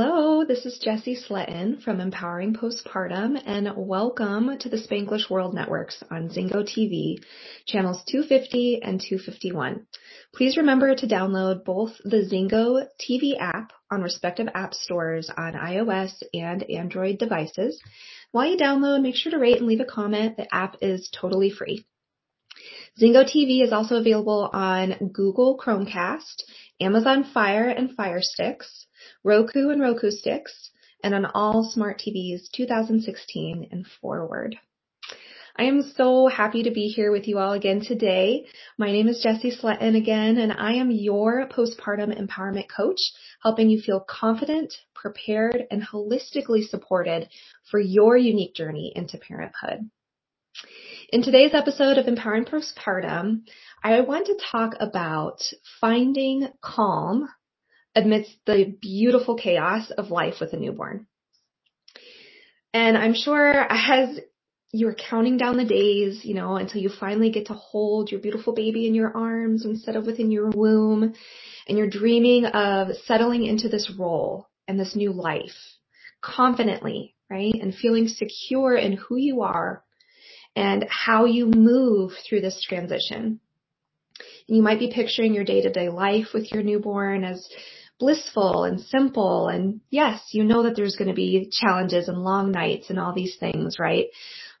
Hello, this is Jessi Sletten from Empowering Postpartum and welcome to the Spanglish World Networks on Zingo TV, channels 250 and 251. Please remember to download both the Zingo TV app on respective app stores on iOS and Android devices. While you download, make sure to rate and leave a comment. The app is totally free. Zingo TV is also available on Google Chromecast, Amazon Fire and Fire Sticks, Roku and Roku Sticks, and on all smart TVs 2016 and forward. I am so happy to be here with you all again today. My name is Jessi Sletten again, and I am your postpartum empowerment coach, helping you feel confident, prepared, and holistically supported for your unique journey into parenthood. In today's episode of Empowering Postpartum, I want to talk about finding calm amidst the beautiful chaos of life with a newborn. And I'm sure as you're counting down the days, you know, until you finally get to hold your beautiful baby in your arms instead of within your womb, and you're dreaming of settling into this role and this new life confidently, right? And feeling secure in who you are and how you move through this transition. You might be picturing your day to day life with your newborn as blissful and simple. And yes, you know that there's going to be challenges and long nights and all these things, right?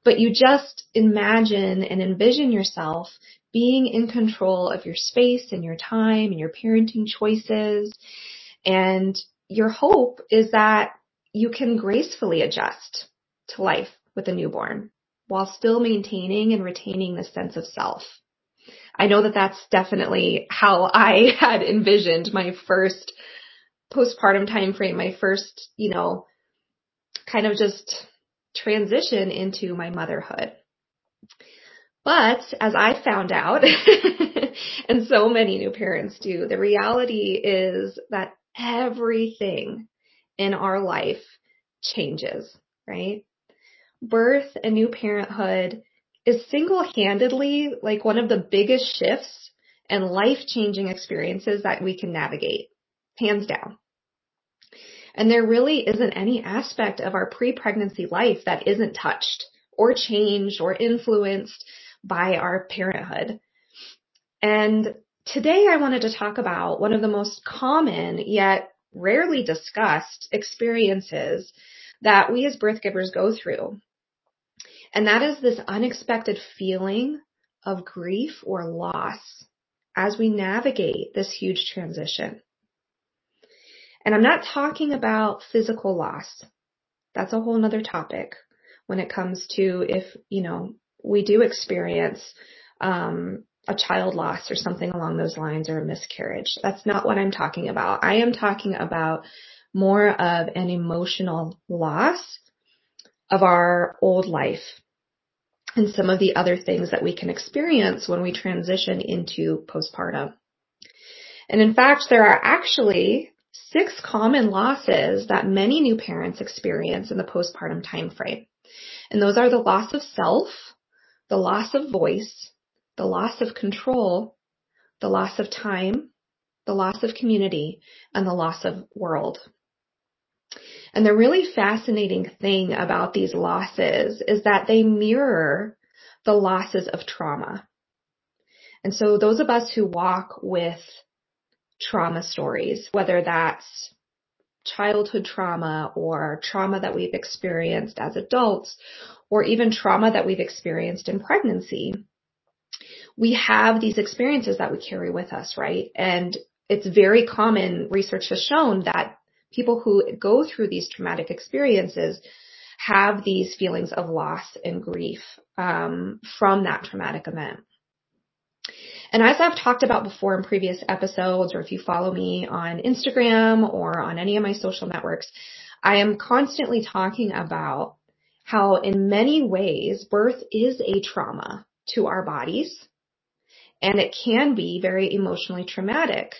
But you just imagine and envision yourself being in control of your space and your time and your parenting choices. And your hope is that you can gracefully adjust to life with a newborn while still maintaining and retaining the sense of self. I know that that's definitely how I had envisioned my first postpartum time frame, my first, you know, kind of just transition into my motherhood. But as I found out, and so many new parents do, the reality is that everything in our life changes, right? birth and new parenthood is single-handedly like one of the biggest shifts and life-changing experiences that we can navigate, hands down. And there really isn't any aspect of our pre-pregnancy life that isn't touched or changed or influenced by our parenthood. And today I wanted to talk about one of the most common yet rarely discussed experiences that we as birth givers go through and that is this unexpected feeling of grief or loss as we navigate this huge transition. And I'm not talking about physical loss. That's a whole nother topic when it comes to if, you know, we do experience, um, a child loss or something along those lines or a miscarriage. That's not what I'm talking about. I am talking about more of an emotional loss of our old life and some of the other things that we can experience when we transition into postpartum. And in fact, there are actually six common losses that many new parents experience in the postpartum timeframe. And those are the loss of self, the loss of voice, the loss of control, the loss of time, the loss of community, and the loss of world. And the really fascinating thing about these losses is that they mirror the losses of trauma. And so those of us who walk with trauma stories, whether that's childhood trauma or trauma that we've experienced as adults or even trauma that we've experienced in pregnancy, we have these experiences that we carry with us, right? And it's very common, research has shown that people who go through these traumatic experiences have these feelings of loss and grief um, from that traumatic event. And as I've talked about before in previous episodes, or if you follow me on Instagram or on any of my social networks, I am constantly talking about how in many ways birth is a trauma to our bodies and it can be very emotionally traumatic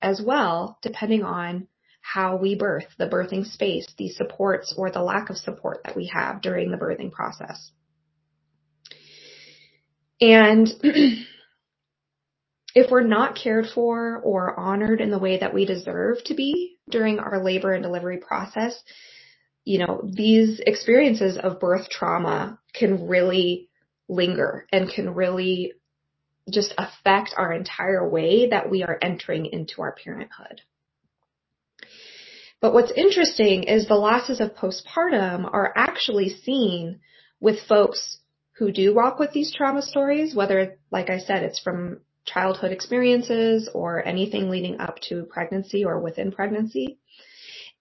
as well, depending on how we birth, the birthing space, the supports or the lack of support that we have during the birthing process. And if we're not cared for or honored in the way that we deserve to be during our labor and delivery process, you know, these experiences of birth trauma can really linger and can really just affect our entire way that we are entering into our parenthood. But what's interesting is the losses of postpartum are actually seen with folks who do walk with these trauma stories, whether, like I said, it's from childhood experiences or anything leading up to pregnancy or within pregnancy.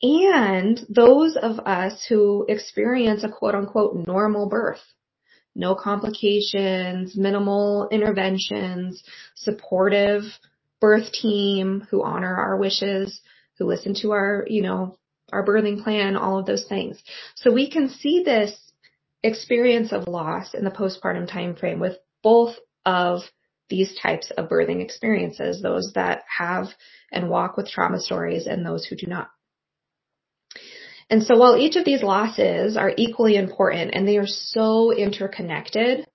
And those of us who experience a quote unquote normal birth, no complications, minimal interventions, supportive birth team who honor our wishes, who listen to our, you know, our birthing plan, all of those things. So we can see this experience of loss in the postpartum time frame with both of these types of birthing experiences, those that have and walk with trauma stories and those who do not. And so while each of these losses are equally important and they are so interconnected,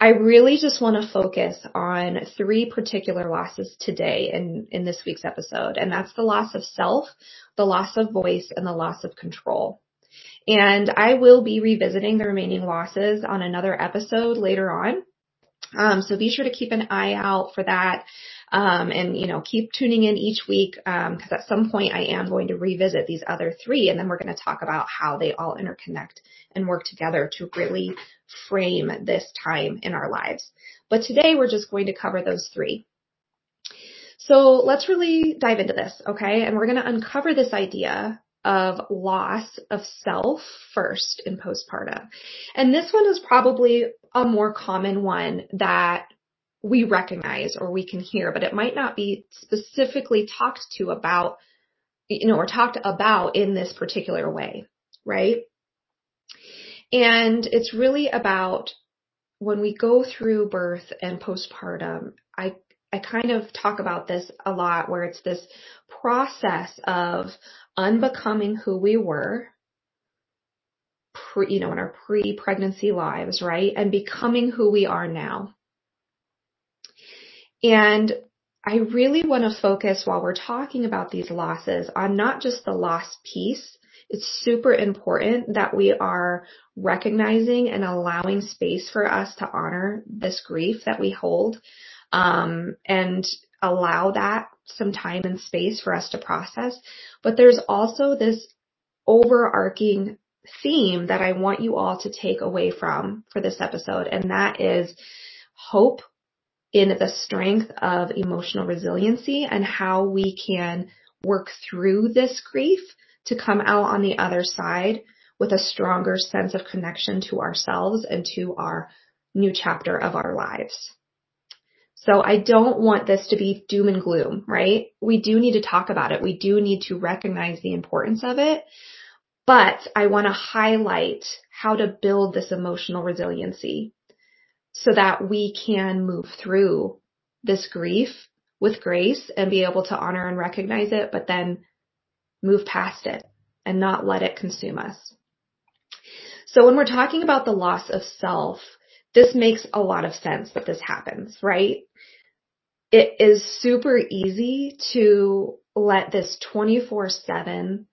I really just want to focus on three particular losses today in, in this week's episode. And that's the loss of self, the loss of voice, and the loss of control. And I will be revisiting the remaining losses on another episode later on. Um, so be sure to keep an eye out for that. Um, and you know, keep tuning in each week because um, at some point I am going to revisit these other three, and then we're going to talk about how they all interconnect and work together to really frame this time in our lives. But today we're just going to cover those three. So let's really dive into this, okay? And we're going to uncover this idea of loss of self first in postpartum. And this one is probably a more common one that we recognize or we can hear, but it might not be specifically talked to about, you know, or talked about in this particular way, right? And it's really about when we go through birth and postpartum, I, I kind of talk about this a lot where it's this process of unbecoming who we were pre, you know, in our pre-pregnancy lives, right? And becoming who we are now. And I really want to focus while we're talking about these losses on not just the loss piece. It's super important that we are recognizing and allowing space for us to honor this grief that we hold, um, and allow that some time and space for us to process. But there's also this overarching theme that I want you all to take away from for this episode, and that is hope in the strength of emotional resiliency and how we can work through this grief to come out on the other side with a stronger sense of connection to ourselves and to our new chapter of our lives. So I don't want this to be doom and gloom, right? We do need to talk about it. We do need to recognize the importance of it. But I want to highlight how to build this emotional resiliency so that we can move through this grief with grace and be able to honor and recognize it, but then move past it and not let it consume us. So when we're talking about the loss of self, this makes a lot of sense that this happens, right? It is super easy to let this 24 7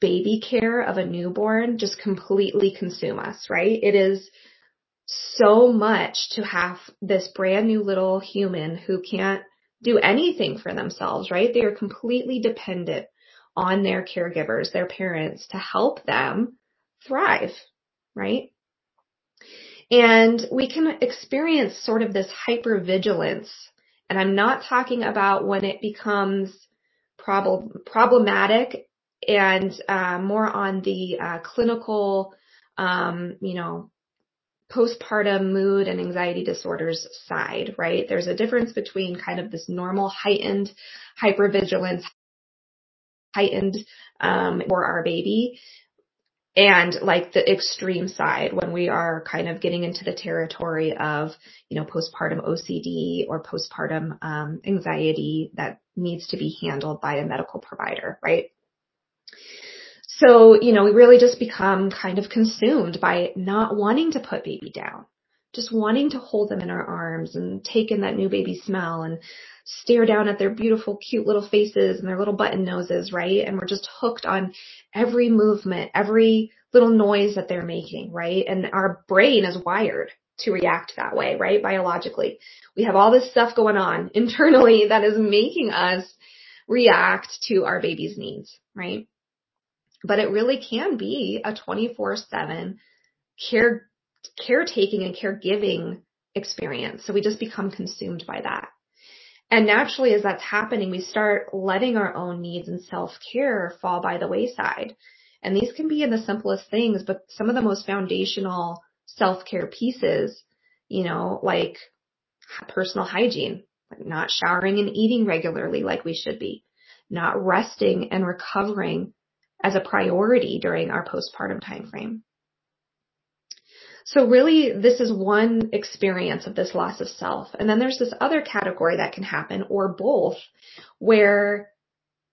baby care of a newborn just completely consume us, right? It is so much to have this brand new little human who can't do anything for themselves, right? They are completely dependent on their caregivers, their parents to help them thrive, right? And we can experience sort of this hypervigilance. And I'm not talking about when it becomes prob- problematic and uh, more on the uh, clinical, um, you know, postpartum mood and anxiety disorders side, right? There's a difference between kind of this normal heightened hypervigilance, heightened um, for our baby, and like the extreme side when we are kind of getting into the territory of you know postpartum OCD or postpartum um, anxiety that needs to be handled by a medical provider, right? So, you know, we really just become kind of consumed by not wanting to put baby down, just wanting to hold them in our arms and take in that new baby smell and stare down at their beautiful, cute little faces and their little button noses, right? And we're just hooked on every movement, every little noise that they're making, right? And our brain is wired to react that way, right? Biologically. We have all this stuff going on internally that is making us react to our baby's needs, right? But it really can be a 24-7 care, caretaking and caregiving experience. So we just become consumed by that. And naturally, as that's happening, we start letting our own needs and self-care fall by the wayside. And these can be in the simplest things, but some of the most foundational self-care pieces, you know, like personal hygiene, like not showering and eating regularly like we should be, not resting and recovering as a priority during our postpartum timeframe. So really, this is one experience of this loss of self. And then there's this other category that can happen, or both, where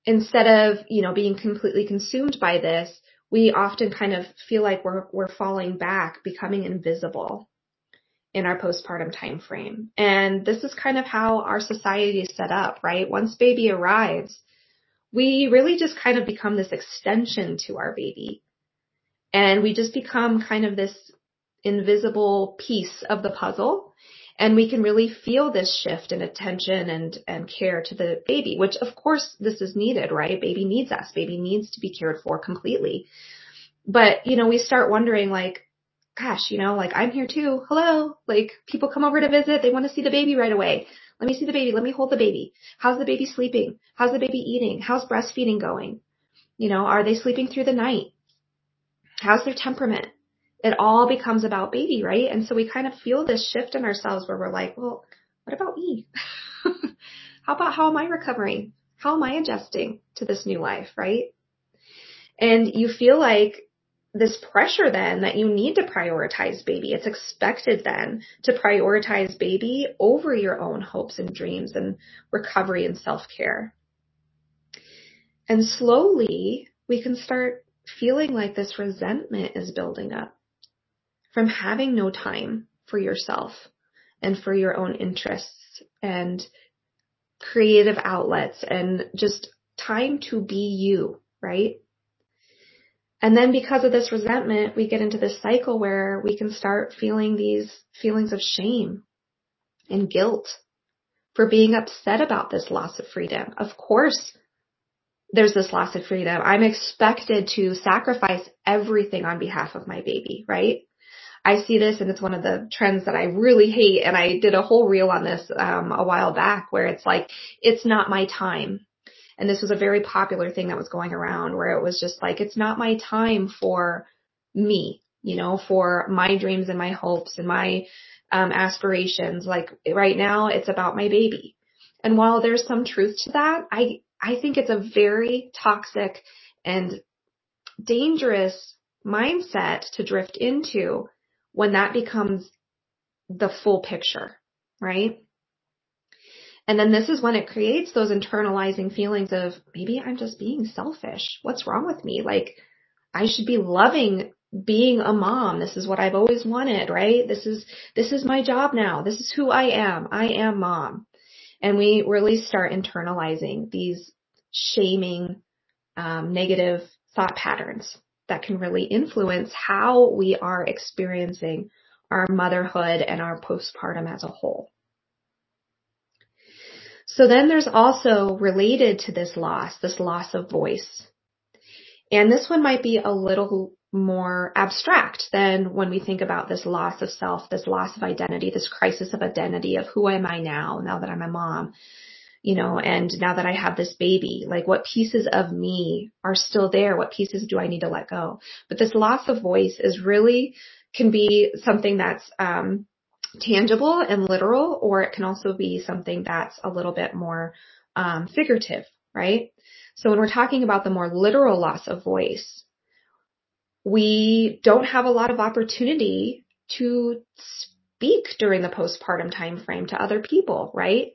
instead of, you know, being completely consumed by this, we often kind of feel like we're, we're falling back, becoming invisible in our postpartum time frame. And this is kind of how our society is set up, right? Once baby arrives, we really just kind of become this extension to our baby. And we just become kind of this invisible piece of the puzzle. And we can really feel this shift in attention and, and care to the baby, which of course this is needed, right? Baby needs us. Baby needs to be cared for completely. But, you know, we start wondering like, gosh, you know, like I'm here too. Hello. Like people come over to visit. They want to see the baby right away. Let me see the baby. Let me hold the baby. How's the baby sleeping? How's the baby eating? How's breastfeeding going? You know, are they sleeping through the night? How's their temperament? it all becomes about baby, right? And so we kind of feel this shift in ourselves where we're like, well, what about me? how about how am I recovering? How am I adjusting to this new life, right? And you feel like this pressure then that you need to prioritize baby. It's expected then to prioritize baby over your own hopes and dreams and recovery and self-care. And slowly we can start feeling like this resentment is building up from having no time for yourself and for your own interests and creative outlets and just time to be you, right? And then because of this resentment, we get into this cycle where we can start feeling these feelings of shame and guilt for being upset about this loss of freedom. Of course, there's this loss of freedom. I'm expected to sacrifice everything on behalf of my baby, right? I see this and it's one of the trends that I really hate. And I did a whole reel on this, um, a while back where it's like, it's not my time. And this was a very popular thing that was going around where it was just like, it's not my time for me, you know, for my dreams and my hopes and my, um, aspirations. Like right now it's about my baby. And while there's some truth to that, I, I think it's a very toxic and dangerous mindset to drift into when that becomes the full picture, right? And then this is when it creates those internalizing feelings of maybe I'm just being selfish. What's wrong with me? Like I should be loving being a mom. This is what I've always wanted, right? This is, this is my job now. This is who I am. I am mom. And we really start internalizing these shaming, um, negative thought patterns that can really influence how we are experiencing our motherhood and our postpartum as a whole. So then there's also related to this loss, this loss of voice. And this one might be a little more abstract than when we think about this loss of self, this loss of identity, this crisis of identity of who am I now, now that I'm a mom you know, and now that I have this baby, like what pieces of me are still there? What pieces do I need to let go? But this loss of voice is really can be something that's, um, tangible and literal, or it can also be something that's a little bit more, um, figurative, right? So when we're talking about the more literal loss of voice, we don't have a lot of opportunity to speak during the postpartum time frame to other people, right?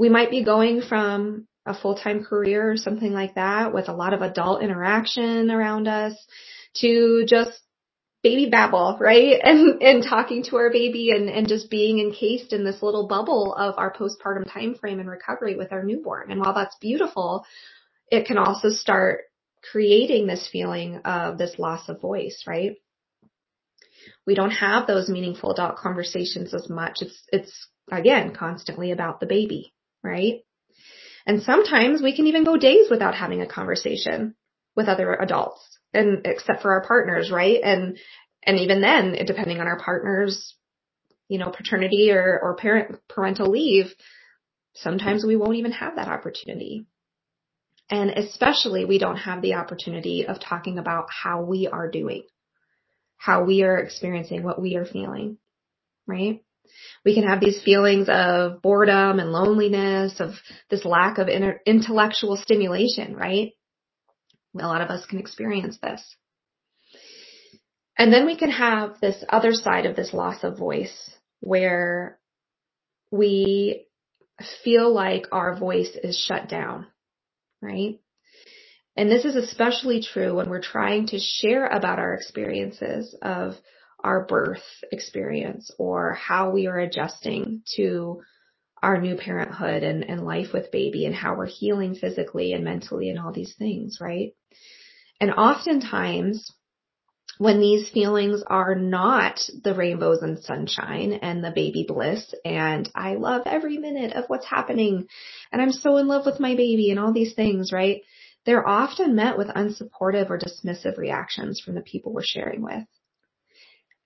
we might be going from a full-time career or something like that with a lot of adult interaction around us to just baby babble, right? And, and talking to our baby and, and just being encased in this little bubble of our postpartum time frame and recovery with our newborn. And while that's beautiful, it can also start creating this feeling of this loss of voice, right? We don't have those meaningful adult conversations as much. It's, it's again, constantly about the baby, right? And sometimes we can even go days without having a conversation with other adults and except for our partners, right? And, and even then, depending on our partner's, you know, paternity or, or parent, parental leave, sometimes we won't even have that opportunity. And especially we don't have the opportunity of talking about how we are doing, how we are experiencing, what we are feeling, right? We can have these feelings of boredom and loneliness, of this lack of intellectual stimulation, right? A lot of us can experience this. And then we can have this other side of this loss of voice where we feel like our voice is shut down, right? And this is especially true when we're trying to share about our experiences of our birth experience or how we are adjusting to our new parenthood and, and life with baby and how we're healing physically and mentally and all these things, right? And oftentimes when these feelings are not the rainbows and sunshine and the baby bliss and I love every minute of what's happening and I'm so in love with my baby and all these things, right? They're often met with unsupportive or dismissive reactions from the people we're sharing with.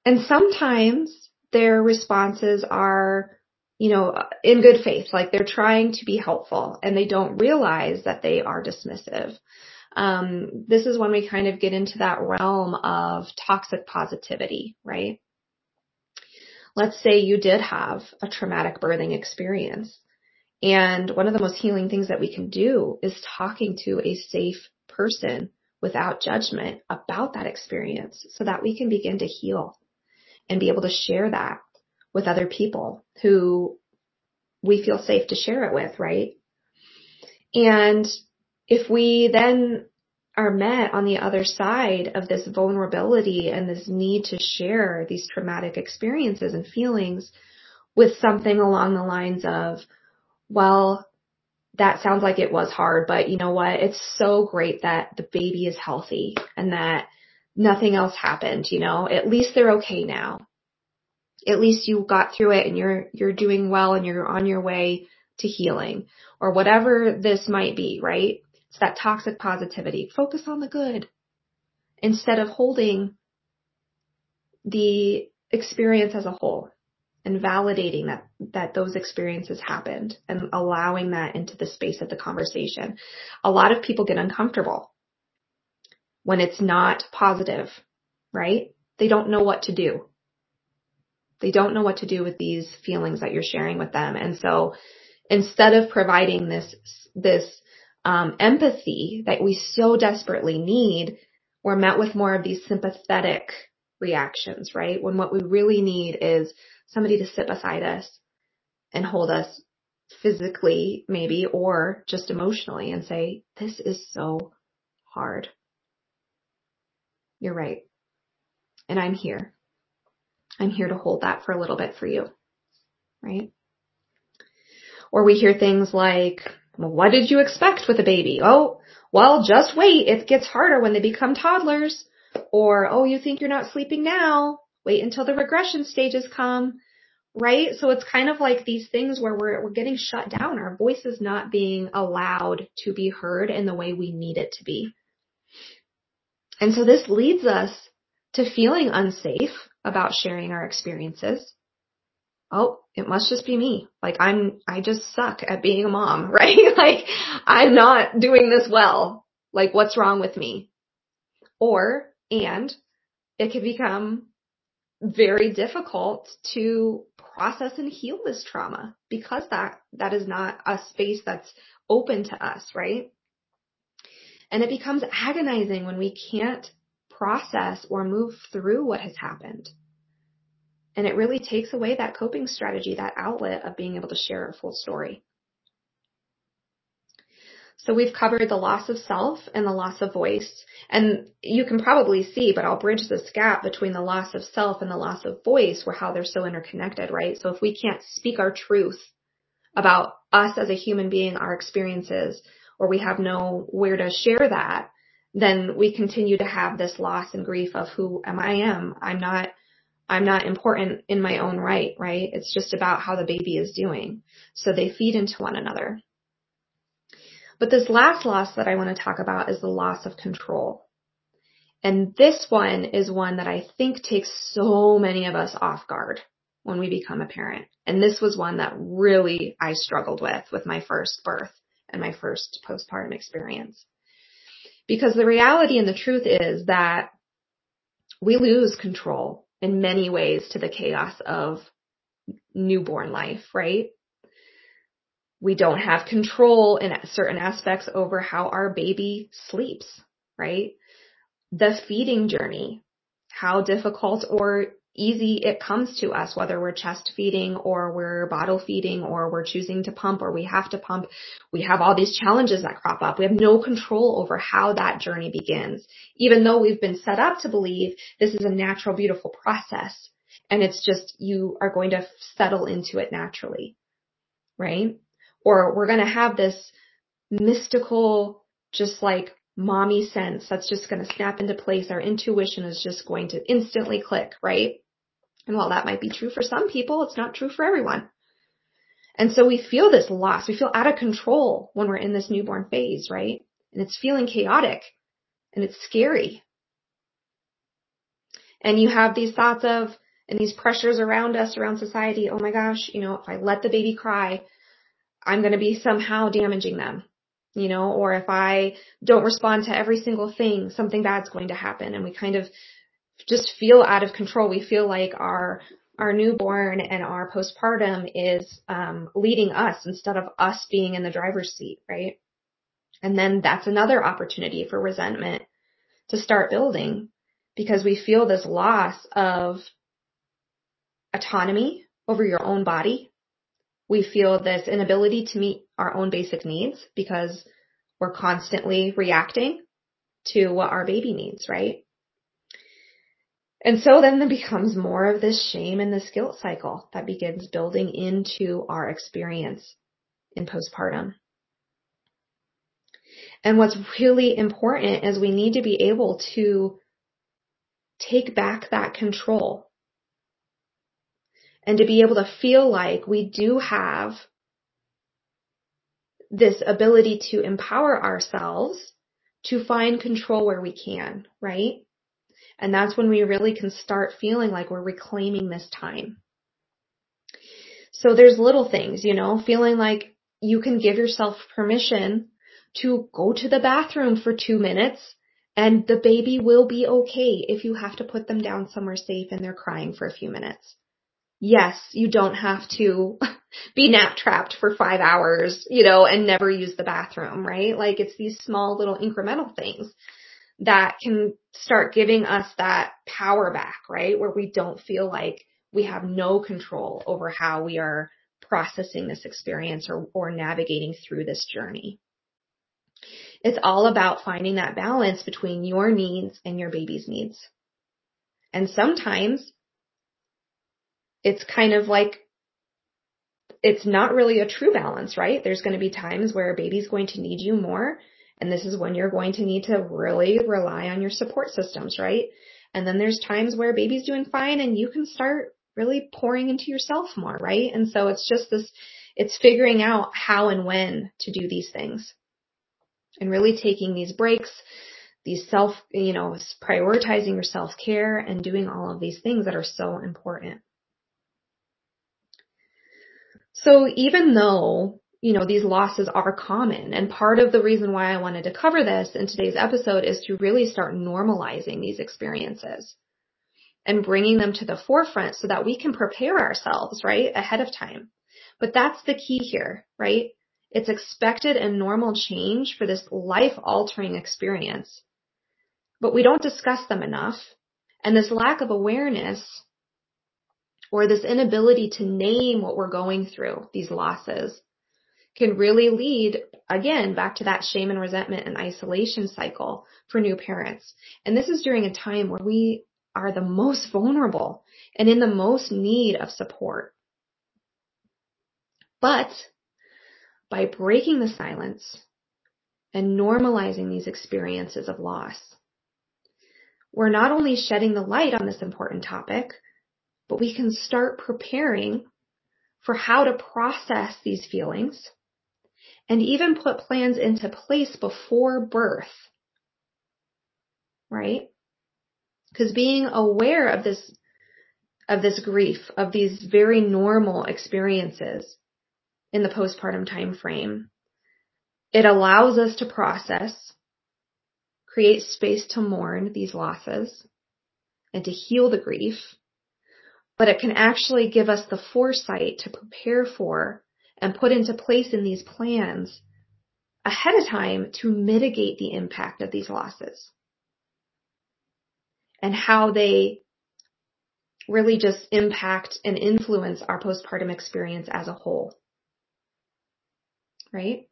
And sometimes their responses are, you know, in good faith, like they're trying to be helpful and they don't realize that they are dismissive. Um, this is when we kind of get into that realm of toxic positivity, right? Let's say you did have a traumatic birthing experience. And one of the most healing things that we can do is talking to a safe person without judgment about that experience so that we can begin to heal and be able to share that with other people who we feel safe to share it with, right? And if we then are met on the other side of this vulnerability and this need to share these traumatic experiences and feelings with something along the lines of, well, that sounds like it was hard, but you know what? It's so great that the baby is healthy and that nothing else happened, you know, at least they're okay now. At least you got through it and you're, you're doing well and you're on your way to healing or whatever this might be, right? It's that toxic positivity. Focus on the good instead of holding the experience as a whole and validating that, that those experiences happened and allowing that into the space of the conversation. A lot of people get uncomfortable when it's not positive, right? They don't know what to do. They don't know what to do with these feelings that you're sharing with them. And so instead of providing this, this, um, empathy that we so desperately need, we're met with more of these sympathetic reactions, right? When what we really need is somebody to sit beside us and hold us physically maybe or just emotionally and say, this is so hard. You're right. And I'm here. I'm here to hold that for a little bit for you. Right? Or we hear things like, well, what did you expect with a baby? Oh, well, just wait. It gets harder when they become toddlers. Or, oh, you think you're not sleeping now. Wait until the regression stages come. Right? So it's kind of like these things where we're, we're getting shut down. Our voice is not being allowed to be heard in the way we need it to be. And so this leads us to feeling unsafe about sharing our experiences. Oh, it must just be me. Like I'm, I just suck at being a mom, right? like I'm not doing this well. Like what's wrong with me? Or, and it can become very difficult to process and heal this trauma because that, that is not a space that's open to us, right? And it becomes agonizing when we can't process or move through what has happened. And it really takes away that coping strategy, that outlet of being able to share a full story. So we've covered the loss of self and the loss of voice. And you can probably see, but I'll bridge this gap between the loss of self and the loss of voice where how they're so interconnected, right? So if we can't speak our truth about us as a human being, our experiences, or we have no where to share that, then we continue to have this loss and grief of who am I am. I'm not, I'm not important in my own right, right? It's just about how the baby is doing. So they feed into one another. But this last loss that I want to talk about is the loss of control. And this one is one that I think takes so many of us off guard when we become a parent. And this was one that really I struggled with with my first birth and my first postpartum experience. Because the reality and the truth is that we lose control in many ways to the chaos of newborn life, right? We don't have control in certain aspects over how our baby sleeps, right? The feeding journey, how difficult or easy it comes to us, whether we're chest feeding or we're bottle feeding or we're choosing to pump or we have to pump. We have all these challenges that crop up. We have no control over how that journey begins, even though we've been set up to believe this is a natural, beautiful process. And it's just, you are going to settle into it naturally, right? or we're going to have this mystical, just like mommy sense that's just going to snap into place. Our intuition is just going to instantly click, right? And while that might be true for some people, it's not true for everyone. And so we feel this loss. We feel out of control when we're in this newborn phase, right? And it's feeling chaotic and it's scary. And you have these thoughts of, and these pressures around us, around society. Oh my gosh, you know, if I let the baby cry, I'm going to be somehow damaging them, you know, or if I don't respond to every single thing, something bad's going to happen. And we kind of just feel out of control. We feel like our, our newborn and our postpartum is um, leading us instead of us being in the driver's seat, right? And then that's another opportunity for resentment to start building because we feel this loss of autonomy over your own body, we feel this inability to meet our own basic needs because we're constantly reacting to what our baby needs, right? And so then there becomes more of this shame and this guilt cycle that begins building into our experience in postpartum. And what's really important is we need to be able to take back that control and to be able to feel like we do have this ability to empower ourselves to find control where we can, right? And that's when we really can start feeling like we're reclaiming this time. So there's little things, you know, feeling like you can give yourself permission to go to the bathroom for two minutes and the baby will be okay if you have to put them down somewhere safe and they're crying for a few minutes yes, you don't have to be nap trapped for five hours, you know, and never use the bathroom, right? Like it's these small little incremental things that can start giving us that power back, right? Where we don't feel like we have no control over how we are processing this experience or, or navigating through this journey. It's all about finding that balance between your needs and your baby's needs. And sometimes it's kind of like it's not really a true balance, right? There's going to be times where a baby's going to need you more. And this is when you're going to need to really rely on your support systems, right? And then there's times where baby's doing fine and you can start really pouring into yourself more, right? And so it's just this, it's figuring out how and when to do these things and really taking these breaks, these self, you know, prioritizing your self care and doing all of these things that are so important. So even though, you know, these losses are common and part of the reason why I wanted to cover this in today's episode is to really start normalizing these experiences and bringing them to the forefront so that we can prepare ourselves, right, ahead of time. But that's the key here, right? It's expected and normal change for this life altering experience. But we don't discuss them enough. And this lack of awareness or this inability to name what we're going through, these losses, can really lead again, back to that shame and resentment and isolation cycle for new parents. And this is during a time where we are the most vulnerable and in the most need of support. But by breaking the silence and normalizing these experiences of loss, we're not only shedding the light on this important topic, but we can start preparing for how to process these feelings and even put plans into place before birth. Right? Because being aware of this, of this grief, of these very normal experiences in the postpartum time frame, it allows us to process, create space to mourn these losses and to heal the grief, but it can actually give us the foresight to prepare for and put into place in these plans ahead of time to mitigate the impact of these losses and how they really just impact and influence our postpartum experience as a whole. Right?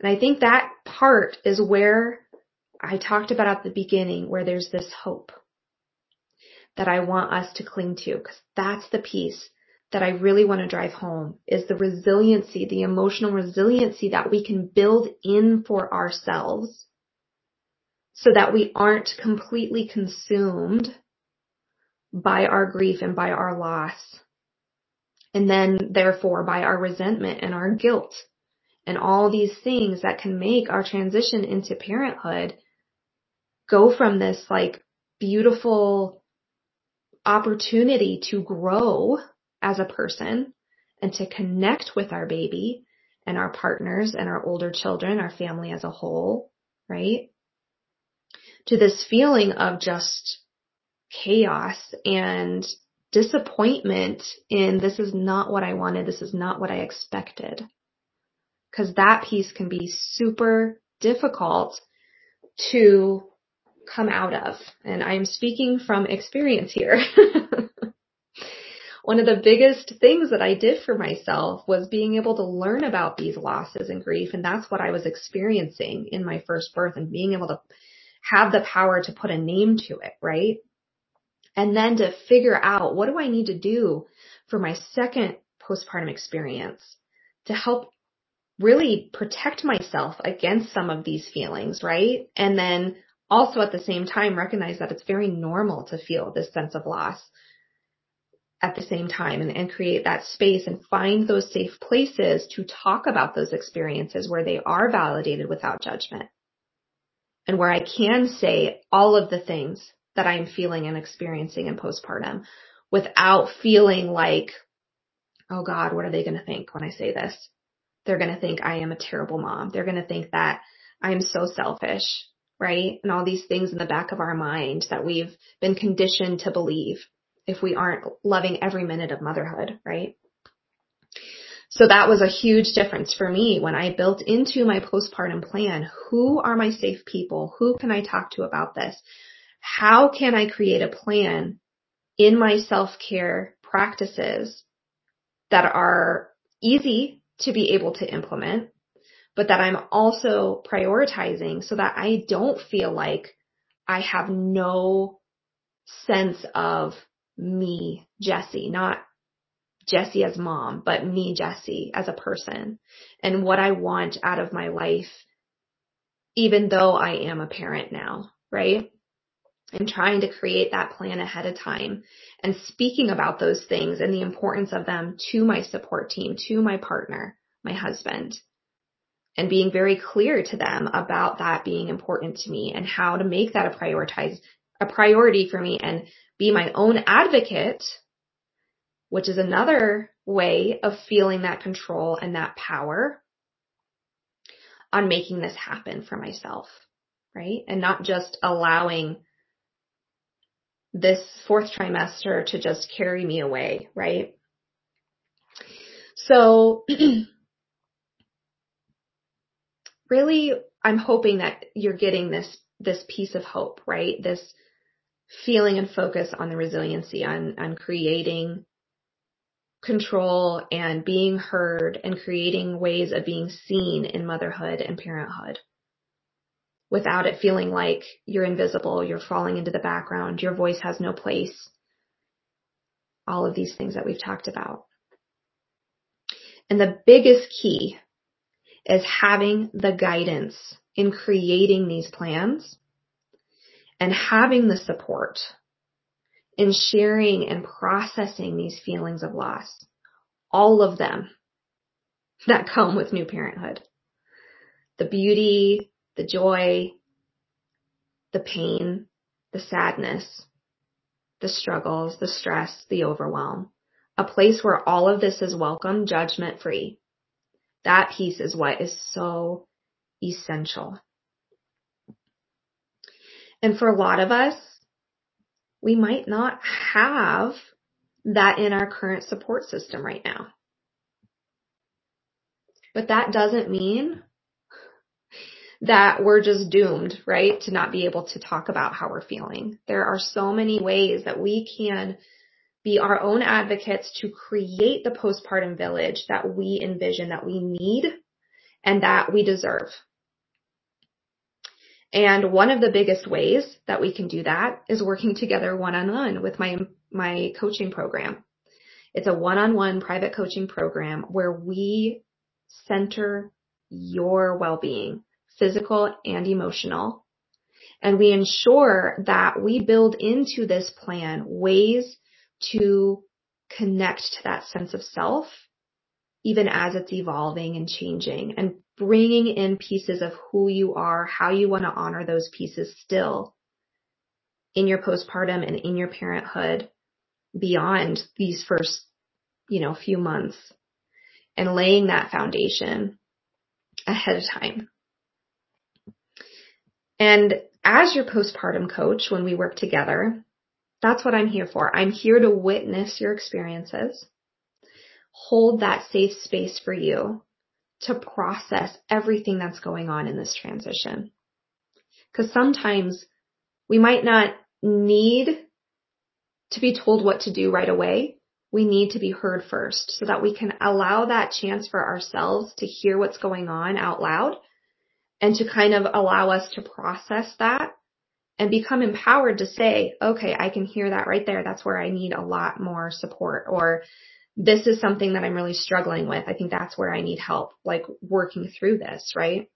And I think that part is where I talked about at the beginning, where there's this hope that I want us to cling to, because that's the piece that I really want to drive home is the resiliency, the emotional resiliency that we can build in for ourselves so that we aren't completely consumed by our grief and by our loss. And then therefore by our resentment and our guilt and all these things that can make our transition into parenthood go from this like beautiful opportunity to grow as a person and to connect with our baby and our partners and our older children, our family as a whole, right? To this feeling of just chaos and disappointment in this is not what I wanted, this is not what I expected. Cause that piece can be super difficult to come out of. And I'm speaking from experience here. one of the biggest things that I did for myself was being able to learn about these losses and grief. And that's what I was experiencing in my first birth and being able to have the power to put a name to it, right? And then to figure out what do I need to do for my second postpartum experience to help really protect myself against some of these feelings, right? And then also at the same time recognize that it's very normal to feel this sense of loss at the same time and, and create that space and find those safe places to talk about those experiences where they are validated without judgment. And where I can say all of the things that I'm feeling and experiencing in postpartum without feeling like, oh God, what are they going to think when I say this? They're going to think I am a terrible mom. They're going to think that I'm so selfish, right? And all these things in the back of our mind that we've been conditioned to believe if we aren't loving every minute of motherhood, right? So that was a huge difference for me when I built into my postpartum plan. Who are my safe people? Who can I talk to about this? How can I create a plan in my self-care practices that are easy to be able to implement, but that I'm also prioritizing so that I don't feel like I have no sense of me, Jessi, not Jessi as mom, but me, Jessi, as a person and what I want out of my life, even though I am a parent now, right? And trying to create that plan ahead of time and speaking about those things and the importance of them to my support team, to my partner, my husband, and being very clear to them about that being important to me and how to make that a prioritize, a priority for me and be my own advocate, which is another way of feeling that control and that power on making this happen for myself, right? And not just allowing this fourth trimester to just carry me away, right? So really, I'm hoping that you're getting this, this piece of hope, right? This feeling and focus on the resiliency, on, on creating control and being heard and creating ways of being seen in motherhood and parenthood without it feeling like you're invisible, you're falling into the background, your voice has no place. All of these things that we've talked about. And the biggest key is having the guidance in creating these plans and having the support in sharing and processing these feelings of loss. All of them that come with new parenthood. The beauty, the joy, the pain, the sadness, the struggles, the stress, the overwhelm. A place where all of this is welcome, judgment free. That piece is what is so essential. And for a lot of us, we might not have that in our current support system right now. But that doesn't mean that we're just doomed, right? To not be able to talk about how we're feeling. There are so many ways that we can be our own advocates to create the postpartum village that we envision, that we need, and that we deserve. And one of the biggest ways that we can do that is working together one-on-one with my, my coaching program. It's a one-on-one private coaching program where we center your well-being, physical and emotional. And we ensure that we build into this plan ways to connect to that sense of self, even as it's evolving and changing and bringing in pieces of who you are, how you want to honor those pieces still in your postpartum and in your parenthood beyond these first, you know, few months and laying that foundation ahead of time. And as your postpartum coach, when we work together, that's what I'm here for. I'm here to witness your experiences, hold that safe space for you to process everything that's going on in this transition. Cause sometimes we might not need to be told what to do right away. We need to be heard first so that we can allow that chance for ourselves to hear what's going on out loud and to kind of allow us to process that and become empowered to say, okay, I can hear that right there. That's where I need a lot more support or this is something that I'm really struggling with. I think that's where I need help, like working through this, right?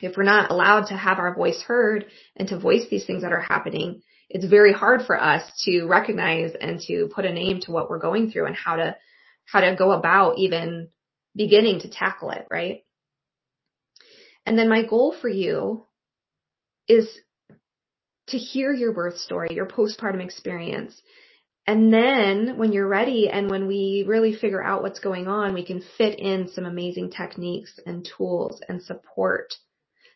If we're not allowed to have our voice heard and to voice these things that are happening, it's very hard for us to recognize and to put a name to what we're going through and how to, how to go about even beginning to tackle it, right? And then my goal for you is to hear your birth story, your postpartum experience, and then when you're ready and when we really figure out what's going on, we can fit in some amazing techniques and tools and support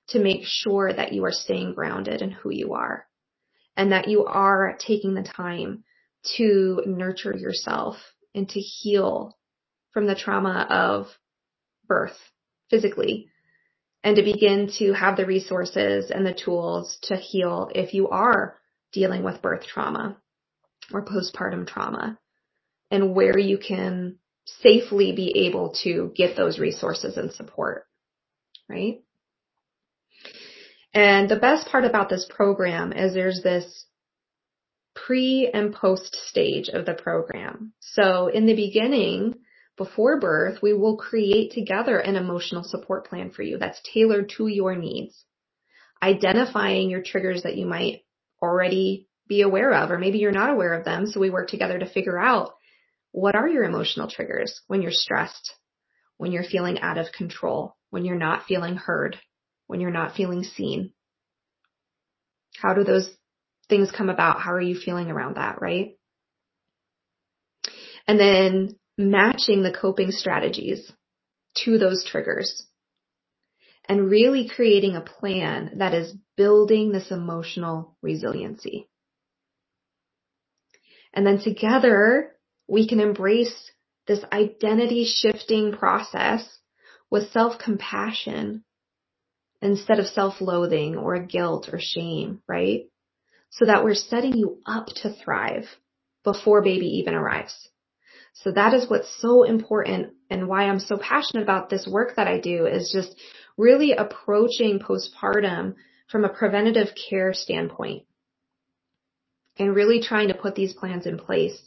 to make sure that you are staying grounded in who you are and that you are taking the time to nurture yourself and to heal from the trauma of birth physically and to begin to have the resources and the tools to heal if you are dealing with birth trauma or postpartum trauma and where you can safely be able to get those resources and support, right? And the best part about this program is there's this pre and post stage of the program. So in the beginning, before birth, we will create together an emotional support plan for you that's tailored to your needs. Identifying your triggers that you might already be aware of, or maybe you're not aware of them. So we work together to figure out what are your emotional triggers when you're stressed, when you're feeling out of control, when you're not feeling heard, when you're not feeling seen. How do those things come about? How are you feeling around that, right? And then matching the coping strategies to those triggers and really creating a plan that is building this emotional resiliency. And then together we can embrace this identity shifting process with self-compassion instead of self-loathing or guilt or shame, right? So that we're setting you up to thrive before baby even arrives. So that is what's so important and why I'm so passionate about this work that I do is just really approaching postpartum from a preventative care standpoint and really trying to put these plans in place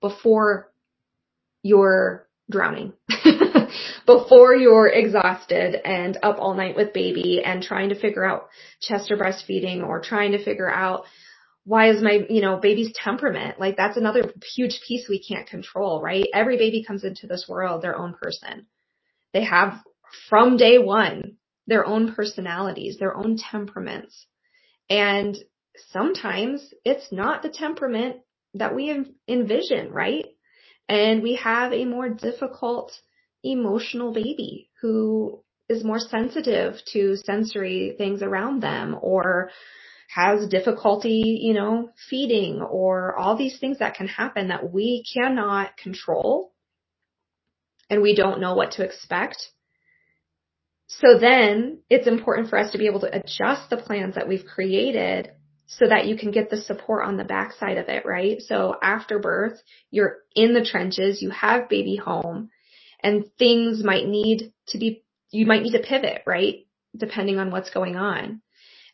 before you're drowning, before you're exhausted and up all night with baby and trying to figure out chest or breastfeeding or trying to figure out why is my, you know, baby's temperament? Like that's another huge piece we can't control, right? Every baby comes into this world their own person. They have from day one their own personalities, their own temperaments. And sometimes it's not the temperament that we envision, right? And we have a more difficult emotional baby who is more sensitive to sensory things around them or has difficulty, you know, feeding or all these things that can happen that we cannot control and we don't know what to expect. So then it's important for us to be able to adjust the plans that we've created so that you can get the support on the backside of it, right? So after birth, you're in the trenches, you have baby home and things might need to be, you might need to pivot, right? Depending on what's going on.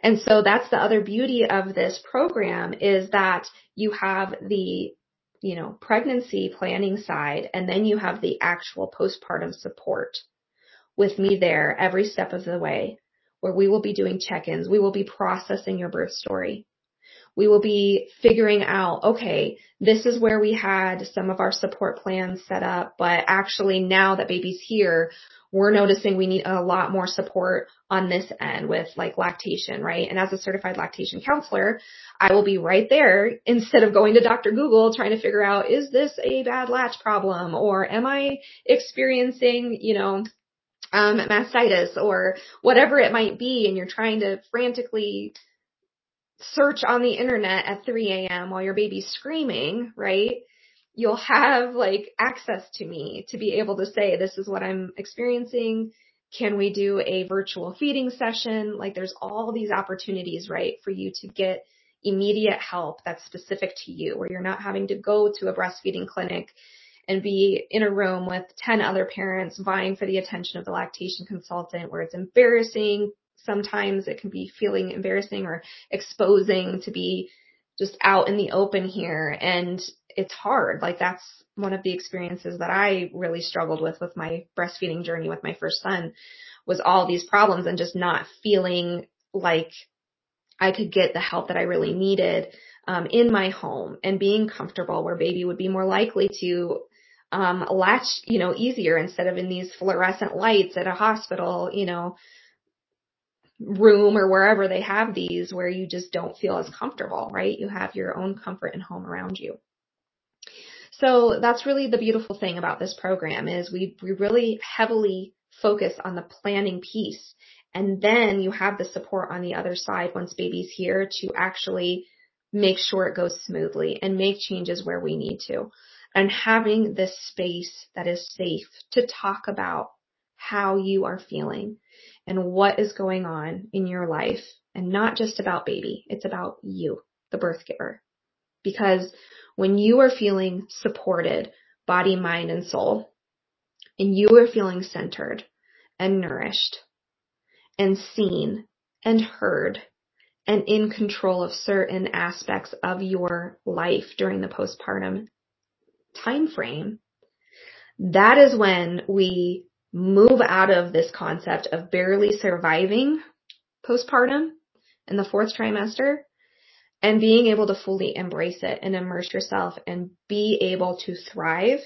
And so that's the other beauty of this program is that you have the, you know, pregnancy planning side and then you have the actual postpartum support with me there every step of the way where we will be doing check-ins. We will be processing your birth story. We will be figuring out, okay, this is where we had some of our support plans set up, but actually now that baby's here, we're noticing we need a lot more support on this end with like lactation, right? And as a certified lactation counselor, I will be right there instead of going to Dr. Google trying to figure out, is this a bad latch problem or am I experiencing, you know, um, mastitis or whatever it might be and you're trying to frantically search on the internet at 3 a.m. while your baby's screaming, right? You'll have like access to me to be able to say, this is what I'm experiencing. Can we do a virtual feeding session? Like there's all these opportunities, right, for you to get immediate help that's specific to you where you're not having to go to a breastfeeding clinic and be in a room with 10 other parents vying for the attention of the lactation consultant where it's embarrassing. Sometimes it can be feeling embarrassing or exposing to be just out in the open here. And it's hard. Like that's one of the experiences that I really struggled with with my breastfeeding journey with my first son was all these problems and just not feeling like I could get the help that I really needed um, in my home and being comfortable where baby would be more likely to um, latch, you know, easier instead of in these fluorescent lights at a hospital, you know, room or wherever they have these where you just don't feel as comfortable, right? You have your own comfort and home around you. So that's really the beautiful thing about this program is we, we really heavily focus on the planning piece. And then you have the support on the other side once baby's here to actually make sure it goes smoothly and make changes where we need to and having this space that is safe to talk about how you are feeling and what is going on in your life and not just about baby. It's about you, the birth giver. Because when you are feeling supported, body, mind, and soul, and you are feeling centered and nourished and seen and heard and in control of certain aspects of your life during the postpartum time frame, that is when we move out of this concept of barely surviving postpartum in the fourth trimester and being able to fully embrace it and immerse yourself and be able to thrive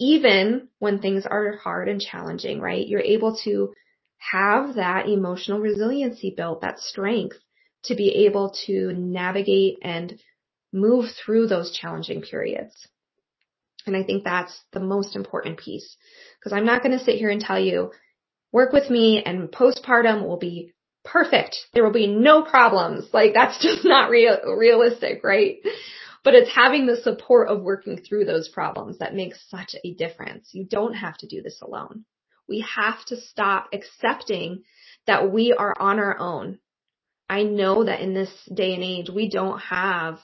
even when things are hard and challenging, right? You're able to have that emotional resiliency built, that strength to be able to navigate and move through those challenging periods. And I think that's the most important piece because I'm not going to sit here and tell you, work with me and postpartum will be perfect. There will be no problems. Like that's just not real, realistic, right? But it's having the support of working through those problems that makes such a difference. You don't have to do this alone. We have to stop accepting that we are on our own. I know that in this day and age, we don't have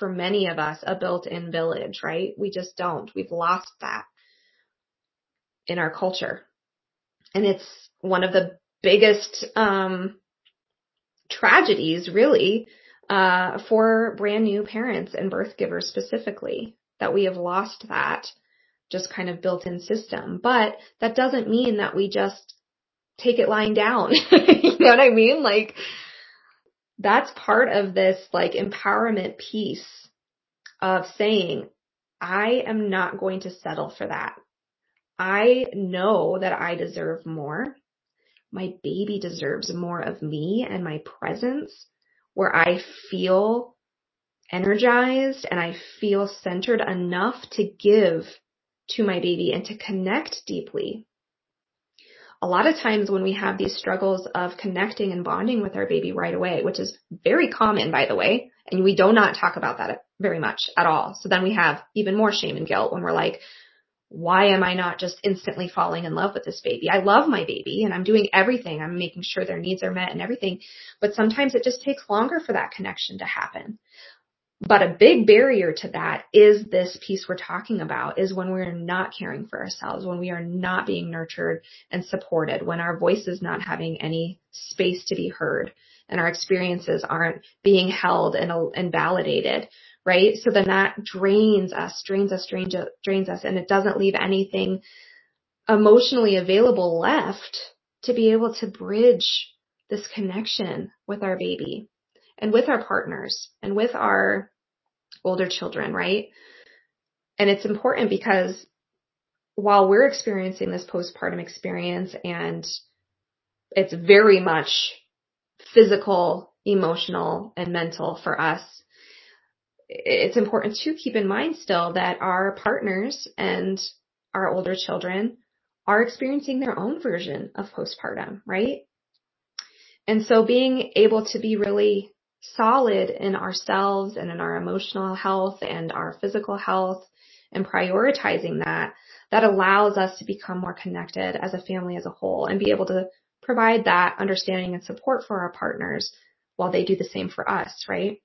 for many of us a built-in village, right? We just don't. We've lost that in our culture. And it's one of the biggest um, tragedies, really, uh, for brand new parents and birth givers specifically, that we have lost that just kind of built-in system. But that doesn't mean that we just take it lying down. you know what I mean? Like, that's part of this like empowerment piece of saying, I am not going to settle for that. I know that I deserve more. My baby deserves more of me and my presence where I feel energized and I feel centered enough to give to my baby and to connect deeply a lot of times when we have these struggles of connecting and bonding with our baby right away, which is very common, by the way, and we do not talk about that very much at all. So then we have even more shame and guilt when we're like, why am I not just instantly falling in love with this baby? I love my baby and I'm doing everything. I'm making sure their needs are met and everything. But sometimes it just takes longer for that connection to happen. But a big barrier to that is this piece we're talking about is when we're not caring for ourselves, when we are not being nurtured and supported, when our voice is not having any space to be heard and our experiences aren't being held and, and validated, right? So then that drains us, drains us, drains, drains us, and it doesn't leave anything emotionally available left to be able to bridge this connection with our baby and with our partners and with our older children, right? And it's important because while we're experiencing this postpartum experience and it's very much physical, emotional, and mental for us, it's important to keep in mind still that our partners and our older children are experiencing their own version of postpartum, right? And so being able to be really solid in ourselves and in our emotional health and our physical health and prioritizing that, that allows us to become more connected as a family as a whole and be able to provide that understanding and support for our partners while they do the same for us, right?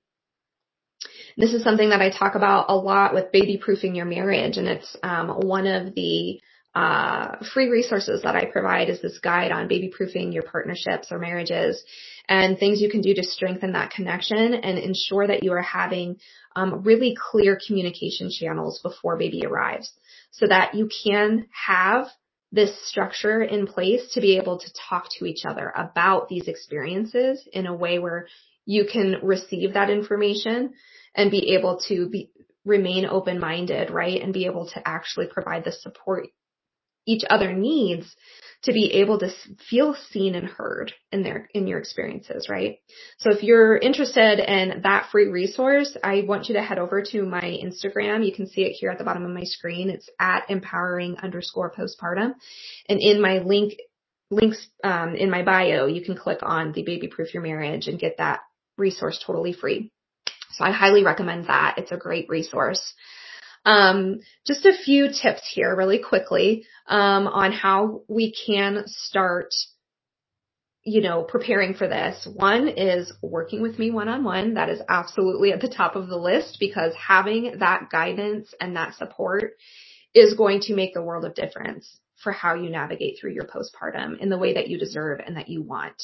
This is something that I talk about a lot with baby proofing your marriage and it's um, one of the uh, free resources that I provide is this guide on baby proofing your partnerships or marriages and things you can do to strengthen that connection and ensure that you are having um, really clear communication channels before baby arrives so that you can have this structure in place to be able to talk to each other about these experiences in a way where you can receive that information and be able to be, remain open-minded, right? And be able to actually provide the support each other needs to be able to feel seen and heard in their in your experiences, right? So if you're interested in that free resource, I want you to head over to my Instagram. You can see it here at the bottom of my screen. It's at empowering underscore postpartum. And in my link links um, in my bio, you can click on the baby proof your marriage and get that resource totally free. So I highly recommend that. It's a great resource. Um, just a few tips here really quickly um, on how we can start you know, preparing for this. One is working with me one on one. That is absolutely at the top of the list because having that guidance and that support is going to make the world of difference for how you navigate through your postpartum in the way that you deserve and that you want.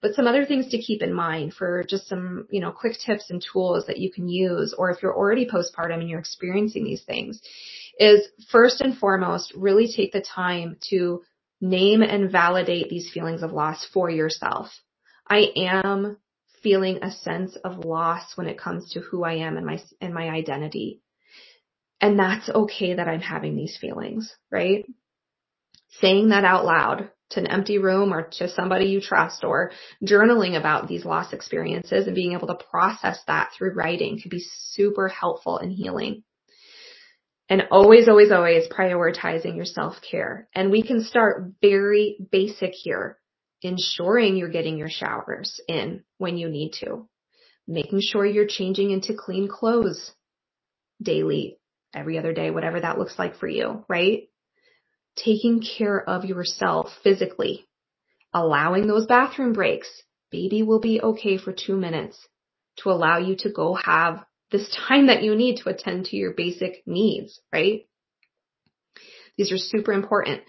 But some other things to keep in mind for just some, you know, quick tips and tools that you can use, or if you're already postpartum and you're experiencing these things, is first and foremost, really take the time to name and validate these feelings of loss for yourself. I am feeling a sense of loss when it comes to who I am and my, and my identity. And that's okay that I'm having these feelings, right? Saying that out loud to an empty room or to somebody you trust or journaling about these loss experiences and being able to process that through writing can be super helpful and healing. And always, always, always prioritizing your self-care. And we can start very basic here, ensuring you're getting your showers in when you need to, making sure you're changing into clean clothes daily, every other day, whatever that looks like for you, right? Taking care of yourself physically, allowing those bathroom breaks. Baby will be okay for two minutes to allow you to go have this time that you need to attend to your basic needs, right? These are super important.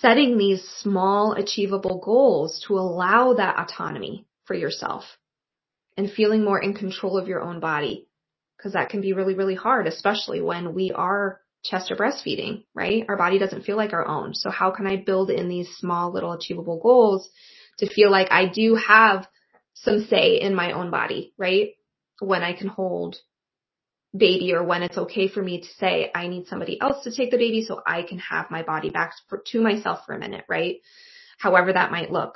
Setting these small achievable goals to allow that autonomy for yourself and feeling more in control of your own body. Cause that can be really, really hard, especially when we are chest or breastfeeding, right? Our body doesn't feel like our own. So how can I build in these small little achievable goals to feel like I do have some say in my own body, right? When I can hold baby or when it's okay for me to say I need somebody else to take the baby so I can have my body back for, to myself for a minute, right? However that might look.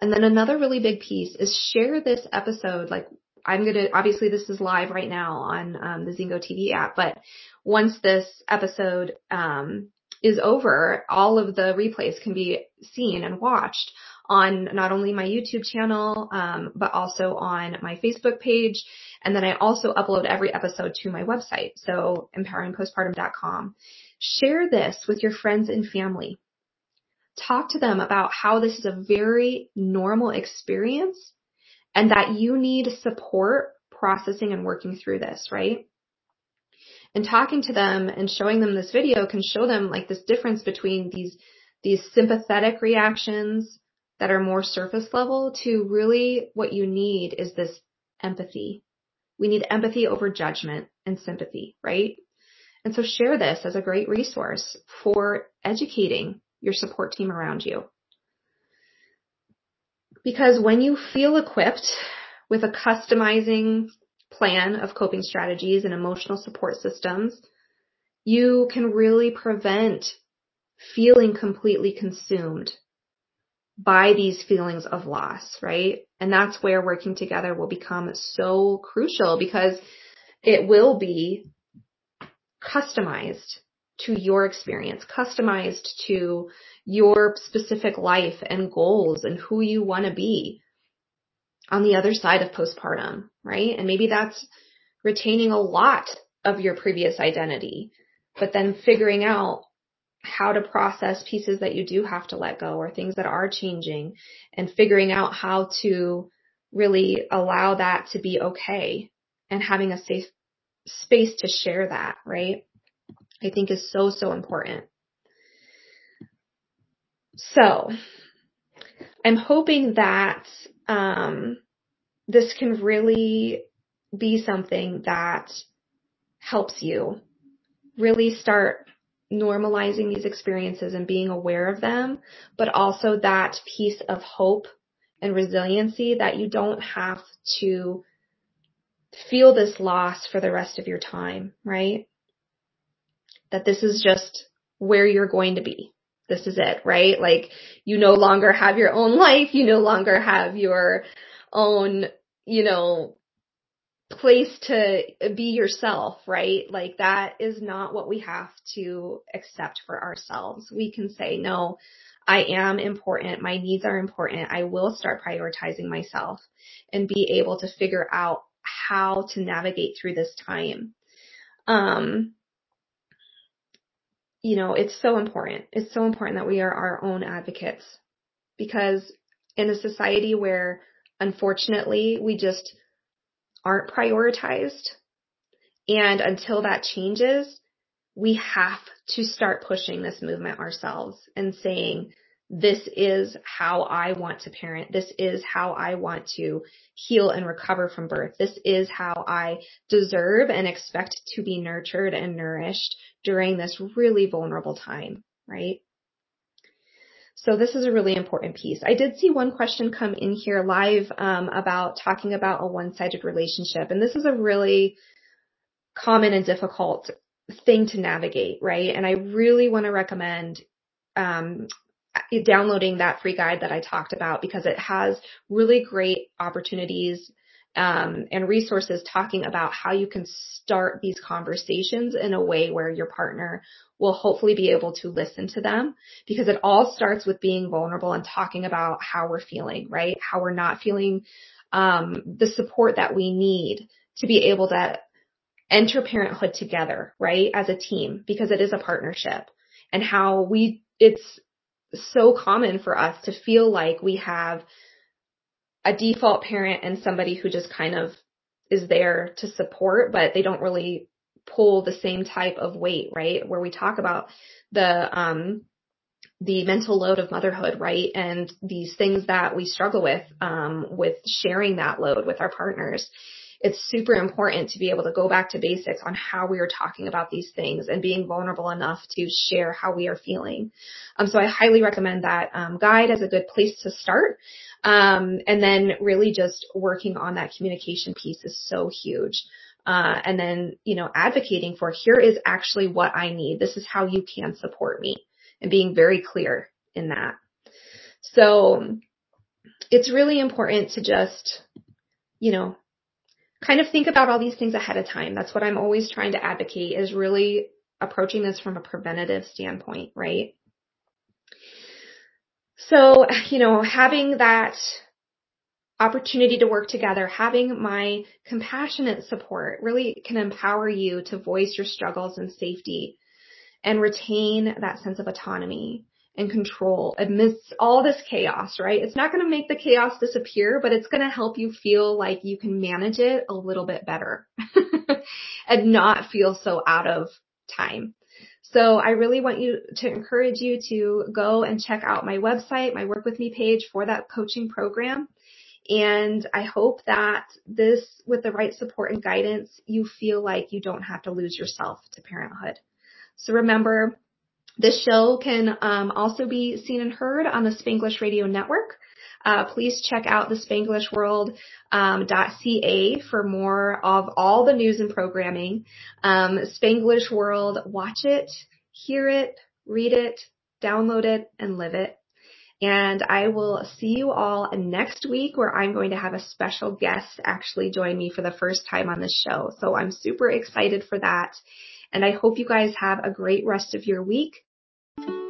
And then another really big piece is share this episode. Like I'm going to, obviously this is live right now on um, the Zingo TV app, but once this episode, um, is over, all of the replays can be seen and watched on not only my YouTube channel, um, but also on my Facebook page. And then I also upload every episode to my website. So empoweringpostpartum.com. Share this with your friends and family. Talk to them about how this is a very normal experience and that you need support processing and working through this, right? And talking to them and showing them this video can show them like this difference between these, these sympathetic reactions that are more surface level to really what you need is this empathy. We need empathy over judgment and sympathy, right? And so share this as a great resource for educating your support team around you. Because when you feel equipped with a customizing plan of coping strategies and emotional support systems, you can really prevent feeling completely consumed by these feelings of loss, right? And that's where working together will become so crucial because it will be customized to your experience, customized to your specific life and goals and who you want to be on the other side of postpartum, right? And maybe that's retaining a lot of your previous identity, but then figuring out how to process pieces that you do have to let go or things that are changing and figuring out how to really allow that to be okay and having a safe space to share that, right? I think is so, so important. So I'm hoping that, um, this can really be something that helps you really start normalizing these experiences and being aware of them, but also that piece of hope and resiliency that you don't have to feel this loss for the rest of your time, right? That this is just where you're going to be. This is it, right? Like you no longer have your own life. You no longer have your own, you know, place to be yourself, right? Like that is not what we have to accept for ourselves. We can say, no, I am important. My needs are important. I will start prioritizing myself and be able to figure out how to navigate through this time. Um, you know, it's so important. It's so important that we are our own advocates because in a society where unfortunately we just aren't prioritized. And until that changes, we have to start pushing this movement ourselves and saying, this is how I want to parent. This is how I want to heal and recover from birth. This is how I deserve and expect to be nurtured and nourished during this really vulnerable time, right? So this is a really important piece. I did see one question come in here live um, about talking about a one-sided relationship, and this is a really common and difficult thing to navigate, right? And I really want to recommend um, downloading that free guide that I talked about because it has really great opportunities um, and resources talking about how you can start these conversations in a way where your partner will hopefully be able to listen to them because it all starts with being vulnerable and talking about how we're feeling, right? How we're not feeling um, the support that we need to be able to enter parenthood together, right? As a team because it is a partnership and how we, it's so common for us to feel like we have a default parent and somebody who just kind of is there to support, but they don't really pull the same type of weight, right? Where we talk about the, um, the mental load of motherhood, right? And these things that we struggle with, um, with sharing that load with our partners. It's super important to be able to go back to basics on how we are talking about these things and being vulnerable enough to share how we are feeling. Um, so I highly recommend that um, guide as a good place to start. Um, and then really just working on that communication piece is so huge. Uh, and then, you know, advocating for here is actually what I need. This is how you can support me and being very clear in that. So it's really important to just, you know, kind of think about all these things ahead of time. That's what I'm always trying to advocate is really approaching this from a preventative standpoint, right? So, you know, having that opportunity to work together, having my compassionate support really can empower you to voice your struggles and safety and retain that sense of autonomy and control amidst all this chaos, right? It's not going to make the chaos disappear, but it's going to help you feel like you can manage it a little bit better and not feel so out of time. So I really want you to encourage you to go and check out my website, my work with me page for that coaching program. And I hope that this, with the right support and guidance, you feel like you don't have to lose yourself to parenthood. So remember, this show can um, also be seen and heard on the Spanglish Radio Network. Uh, please check out the SpanglishWorld.ca um, for more of all the news and programming. Um, Spanglish World, watch it, hear it, read it, download it, and live it. And I will see you all next week where I'm going to have a special guest actually join me for the first time on the show. So I'm super excited for that. And I hope you guys have a great rest of your week you